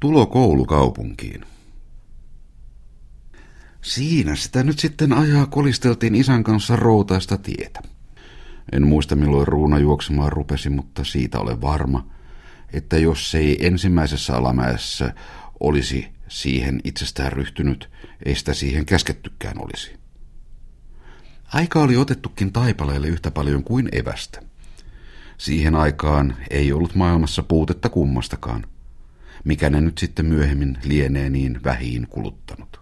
Tulo koulukaupunkiin. Siinä sitä nyt sitten ajaa kolisteltiin isän kanssa routaista tietä. En muista milloin ruuna juoksemaan rupesi, mutta siitä olen varma, että jos se ei ensimmäisessä alamäessä olisi siihen itsestään ryhtynyt, ei sitä siihen käskettykään olisi. Aika oli otettukin taipaleelle yhtä paljon kuin evästä. Siihen aikaan ei ollut maailmassa puutetta kummastakaan – mikä ne nyt sitten myöhemmin lienee niin vähiin kuluttanut.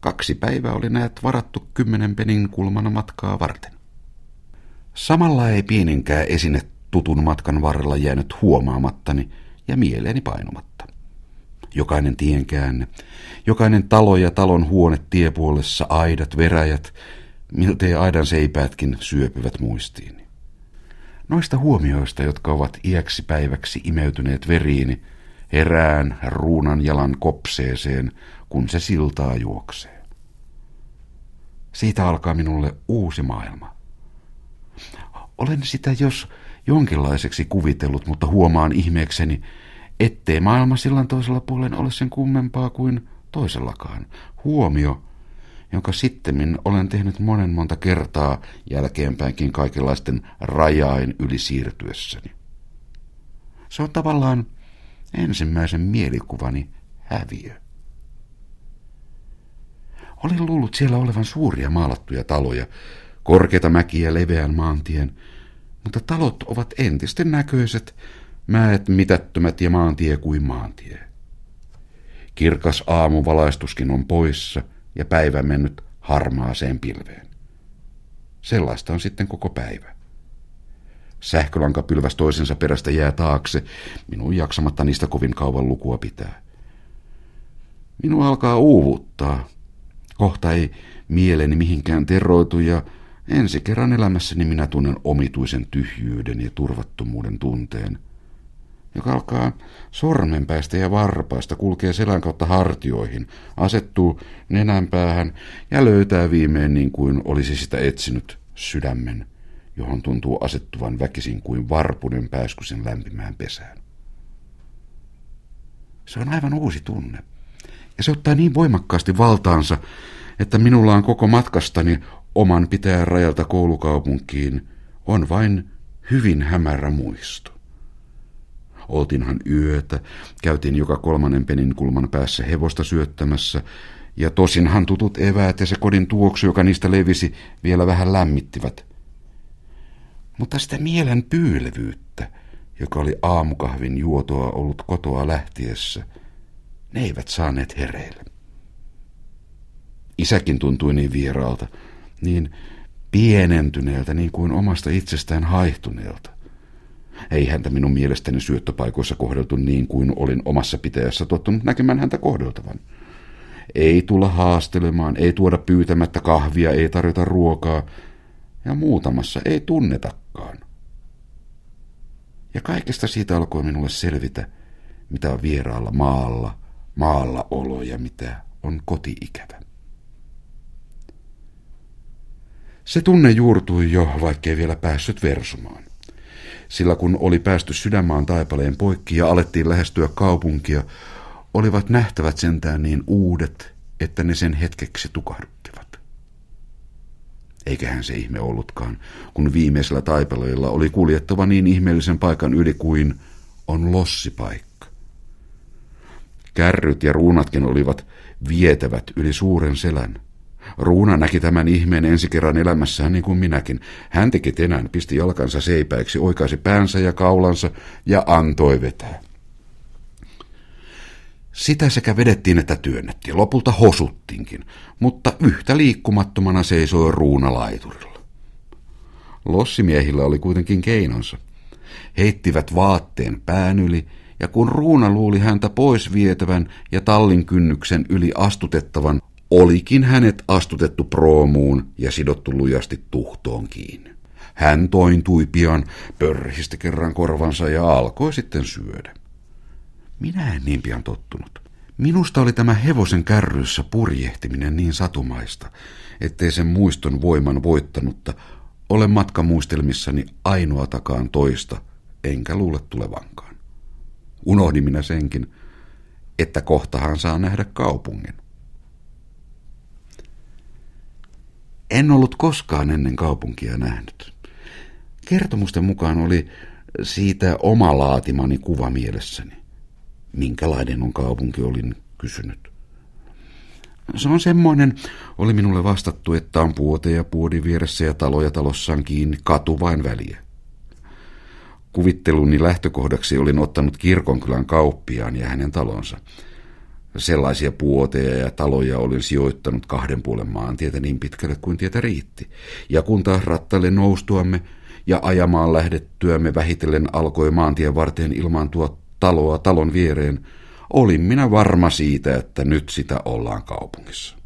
Kaksi päivää oli näet varattu kymmenen penin kulmana matkaa varten. Samalla ei pieninkään esine tutun matkan varrella jäänyt huomaamattani ja mieleeni painumatta. Jokainen tienkäänne, jokainen talo ja talon huone tiepuolessa, aidat, veräjät, miltei aidan seipäätkin syöpyvät muistiini. Noista huomioista, jotka ovat iäksi päiväksi imeytyneet veriini, herään ruunan jalan kopseeseen, kun se siltaa juoksee. Siitä alkaa minulle uusi maailma. Olen sitä jos jonkinlaiseksi kuvitellut, mutta huomaan ihmeekseni, ettei maailma sillan toisella puolen ole sen kummempaa kuin toisellakaan. Huomio, jonka sittemmin olen tehnyt monen monta kertaa jälkeenpäinkin kaikenlaisten rajain yli siirtyessäni. Se on tavallaan ensimmäisen mielikuvani häviö. Olin luullut siellä olevan suuria maalattuja taloja, korkeita mäkiä leveän maantien, mutta talot ovat entisten näköiset, mäet mitättömät ja maantie kuin maantie. Kirkas aamuvalaistuskin on poissa ja päivä mennyt harmaaseen pilveen. Sellaista on sitten koko päivä. Sähkölanka pylväs toisensa perästä jää taakse, minun jaksamatta niistä kovin kauan lukua pitää. Minua alkaa uuvuttaa. Kohta ei mieleni mihinkään terroitu ja ensi kerran elämässäni minä tunnen omituisen tyhjyyden ja turvattomuuden tunteen, joka alkaa sormenpäistä ja varpaista, kulkee selän kautta hartioihin, asettuu nenänpäähän ja löytää viimein niin kuin olisi sitä etsinyt sydämen johon tuntuu asettuvan väkisin kuin varpunen pääskysen lämpimään pesään. Se on aivan uusi tunne. Ja se ottaa niin voimakkaasti valtaansa, että minulla on koko matkastani oman pitäjän rajalta koulukaupunkiin on vain hyvin hämärä muisto. Oltiinhan yötä, käytiin joka kolmannen penin kulman päässä hevosta syöttämässä, ja tosinhan tutut eväät ja se kodin tuoksu, joka niistä levisi, vielä vähän lämmittivät – mutta sitä mielen pyylevyyttä, joka oli aamukahvin juotoa ollut kotoa lähtiessä, ne eivät saaneet hereille. Isäkin tuntui niin vieraalta, niin pienentyneeltä, niin kuin omasta itsestään haihtuneelta. Ei häntä minun mielestäni syöttöpaikoissa kohdeltu niin kuin olin omassa pitäjässä tottunut näkemään häntä kohdeltavan. Ei tulla haastelemaan, ei tuoda pyytämättä kahvia, ei tarjota ruokaa, ja muutamassa ei tunnetakaan. Ja kaikesta siitä alkoi minulle selvitä, mitä on vieraalla maalla, maalla olo ja mitä on kotiikävä. Se tunne juurtui jo, vaikkei vielä päässyt versumaan. Sillä kun oli päästy sydänmaan taipaleen poikki ja alettiin lähestyä kaupunkia, olivat nähtävät sentään niin uudet, että ne sen hetkeksi tukahduttivat. Eiköhän se ihme ollutkaan, kun viimeisellä taipaleilla oli kuljettava niin ihmeellisen paikan yli kuin on lossipaikka. Kärryt ja ruunatkin olivat vietävät yli suuren selän. Ruuna näki tämän ihmeen ensi kerran elämässään niin kuin minäkin. Hän teki tenän, pisti jalkansa seipäiksi, oikaisi päänsä ja kaulansa ja antoi vetää. Sitä sekä vedettiin että työnnettiin, lopulta hosuttinkin, mutta yhtä liikkumattomana seisoi ruunalaiturilla. Lossimiehillä oli kuitenkin keinonsa. Heittivät vaatteen pään yli, ja kun ruuna luuli häntä pois vietävän ja tallin kynnyksen yli astutettavan, olikin hänet astutettu proomuun ja sidottu lujasti tuhtoon kiinni. Hän tointui pian, pörhisti kerran korvansa ja alkoi sitten syödä. Minä en niin pian tottunut. Minusta oli tämä hevosen kärryssä purjehtiminen niin satumaista, ettei sen muiston voiman voittanutta ole matkamuistelmissani ainoatakaan toista, enkä luule tulevankaan. Unohdin minä senkin, että kohtahan saa nähdä kaupungin. En ollut koskaan ennen kaupunkia nähnyt. Kertomusten mukaan oli siitä oma laatimani kuva mielessäni. Minkälainen on kaupunki, olin kysynyt. Se on semmoinen, oli minulle vastattu, että on puoteja puodin vieressä ja taloja talossaan kiinni, katu vain väliä. Kuvitteluni lähtökohdaksi olin ottanut kirkonkylän kauppiaan ja hänen talonsa. Sellaisia puoteja ja taloja olin sijoittanut kahden puolen maantietä niin pitkälle kuin tietä riitti. Ja kun taas rattaille noustuamme ja ajamaan lähdettyämme vähitellen alkoi maantien varteen ilmaantua taloa talon viereen, olin minä varma siitä, että nyt sitä ollaan kaupungissa.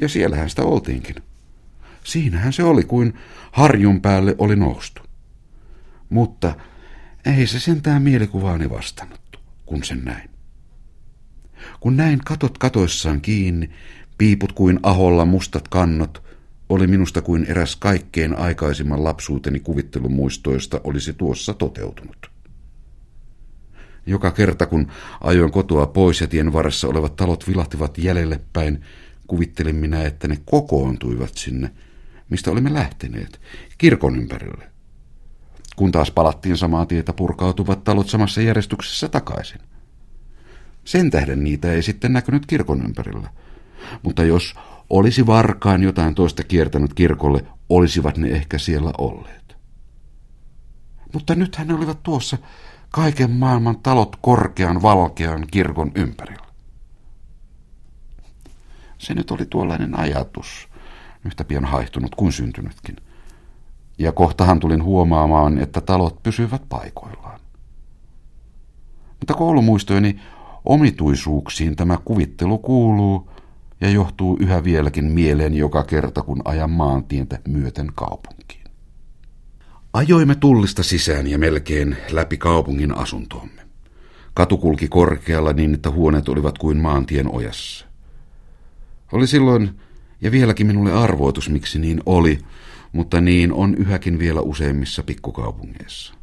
Ja siellähän sitä oltiinkin. Siinähän se oli, kuin harjun päälle oli noustu. Mutta ei se sentään mielikuvaani vastannut, kun sen näin. Kun näin katot katoissaan kiinni, piiput kuin aholla mustat kannot, oli minusta kuin eräs kaikkein aikaisimman lapsuuteni kuvittelun muistoista olisi tuossa toteutunut. Joka kerta kun ajoin kotoa pois ja tien varressa olevat talot vilahtivat jäljelle päin, kuvittelin minä, että ne kokoontuivat sinne, mistä olimme lähteneet, kirkon ympärille. Kun taas palattiin samaa tietä, purkautuvat talot samassa järjestyksessä takaisin. Sen tähden niitä ei sitten näkynyt kirkon ympärillä. Mutta jos olisi varkaan jotain toista kiertänyt kirkolle, olisivat ne ehkä siellä olleet. Mutta nythän ne olivat tuossa kaiken maailman talot korkean valkean kirkon ympärillä. Se nyt oli tuollainen ajatus, yhtä pian haihtunut kuin syntynytkin. Ja kohtahan tulin huomaamaan, että talot pysyvät paikoillaan. Mutta koulumuistojeni omituisuuksiin tämä kuvittelu kuuluu ja johtuu yhä vieläkin mieleen joka kerta, kun ajan maantientä myöten kaupunkiin. Ajoimme tullista sisään ja melkein läpi kaupungin asuntoomme. Katu kulki korkealla niin, että huoneet olivat kuin maantien ojassa. Oli silloin, ja vieläkin minulle arvoitus, miksi niin oli, mutta niin on yhäkin vielä useimmissa pikkukaupungeissa.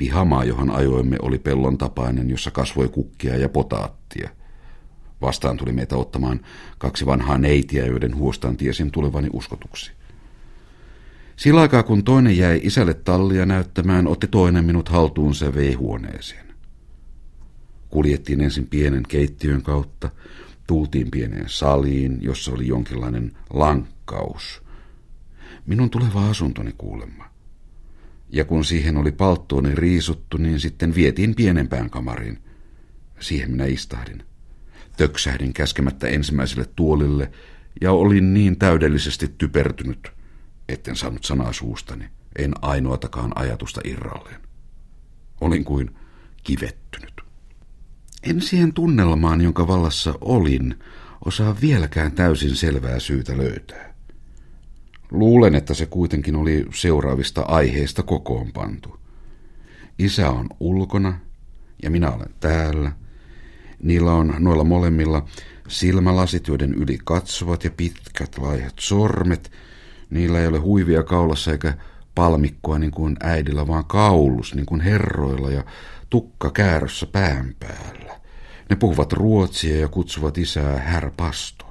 Pihamaa, johon ajoimme, oli pellon tapainen, jossa kasvoi kukkia ja potaattia. Vastaan tuli meitä ottamaan kaksi vanhaa neitiä, joiden huostaan tiesin tulevani uskotuksi. Sillä aikaa kun toinen jäi isälle tallia näyttämään, otti toinen minut haltuunsa ja vei huoneeseen. Kuljettiin ensin pienen keittiön kautta, tultiin pieneen saliin, jossa oli jonkinlainen lankkaus. Minun tuleva asuntoni kuulemma. Ja kun siihen oli palttooni riisuttu, niin sitten vietiin pienempään kamariin. Siihen minä istahdin. Töksähdin käskemättä ensimmäiselle tuolille ja olin niin täydellisesti typertynyt, etten saanut sanaa suustani, en ainoatakaan ajatusta irralleen. Olin kuin kivettynyt. En siihen tunnelmaan, jonka vallassa olin, osaa vieläkään täysin selvää syytä löytää. Luulen, että se kuitenkin oli seuraavista aiheista kokoonpantu. Isä on ulkona ja minä olen täällä. Niillä on noilla molemmilla silmälasit, joiden yli katsovat ja pitkät laihat sormet. Niillä ei ole huivia kaulassa eikä palmikkoa niin kuin äidillä, vaan kaulus niin kuin herroilla ja tukka käärössä pään päällä. Ne puhuvat ruotsia ja kutsuvat isää herr pastor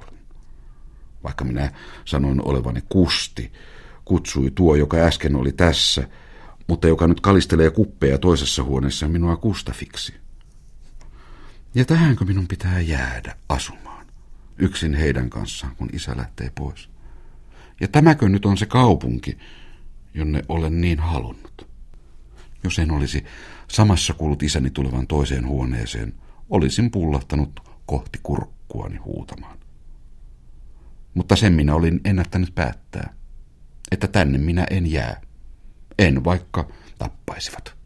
vaikka minä sanoin olevani kusti, kutsui tuo, joka äsken oli tässä, mutta joka nyt kalistelee kuppeja toisessa huoneessa minua kustafiksi. Ja tähänkö minun pitää jäädä asumaan, yksin heidän kanssaan, kun isä lähtee pois? Ja tämäkö nyt on se kaupunki, jonne olen niin halunnut? Jos en olisi samassa kuullut isäni tulevan toiseen huoneeseen, olisin pullahtanut kohti kurkkuani huutamaan. Mutta sen minä olin ennättänyt päättää, että tänne minä en jää. En vaikka tappaisivat.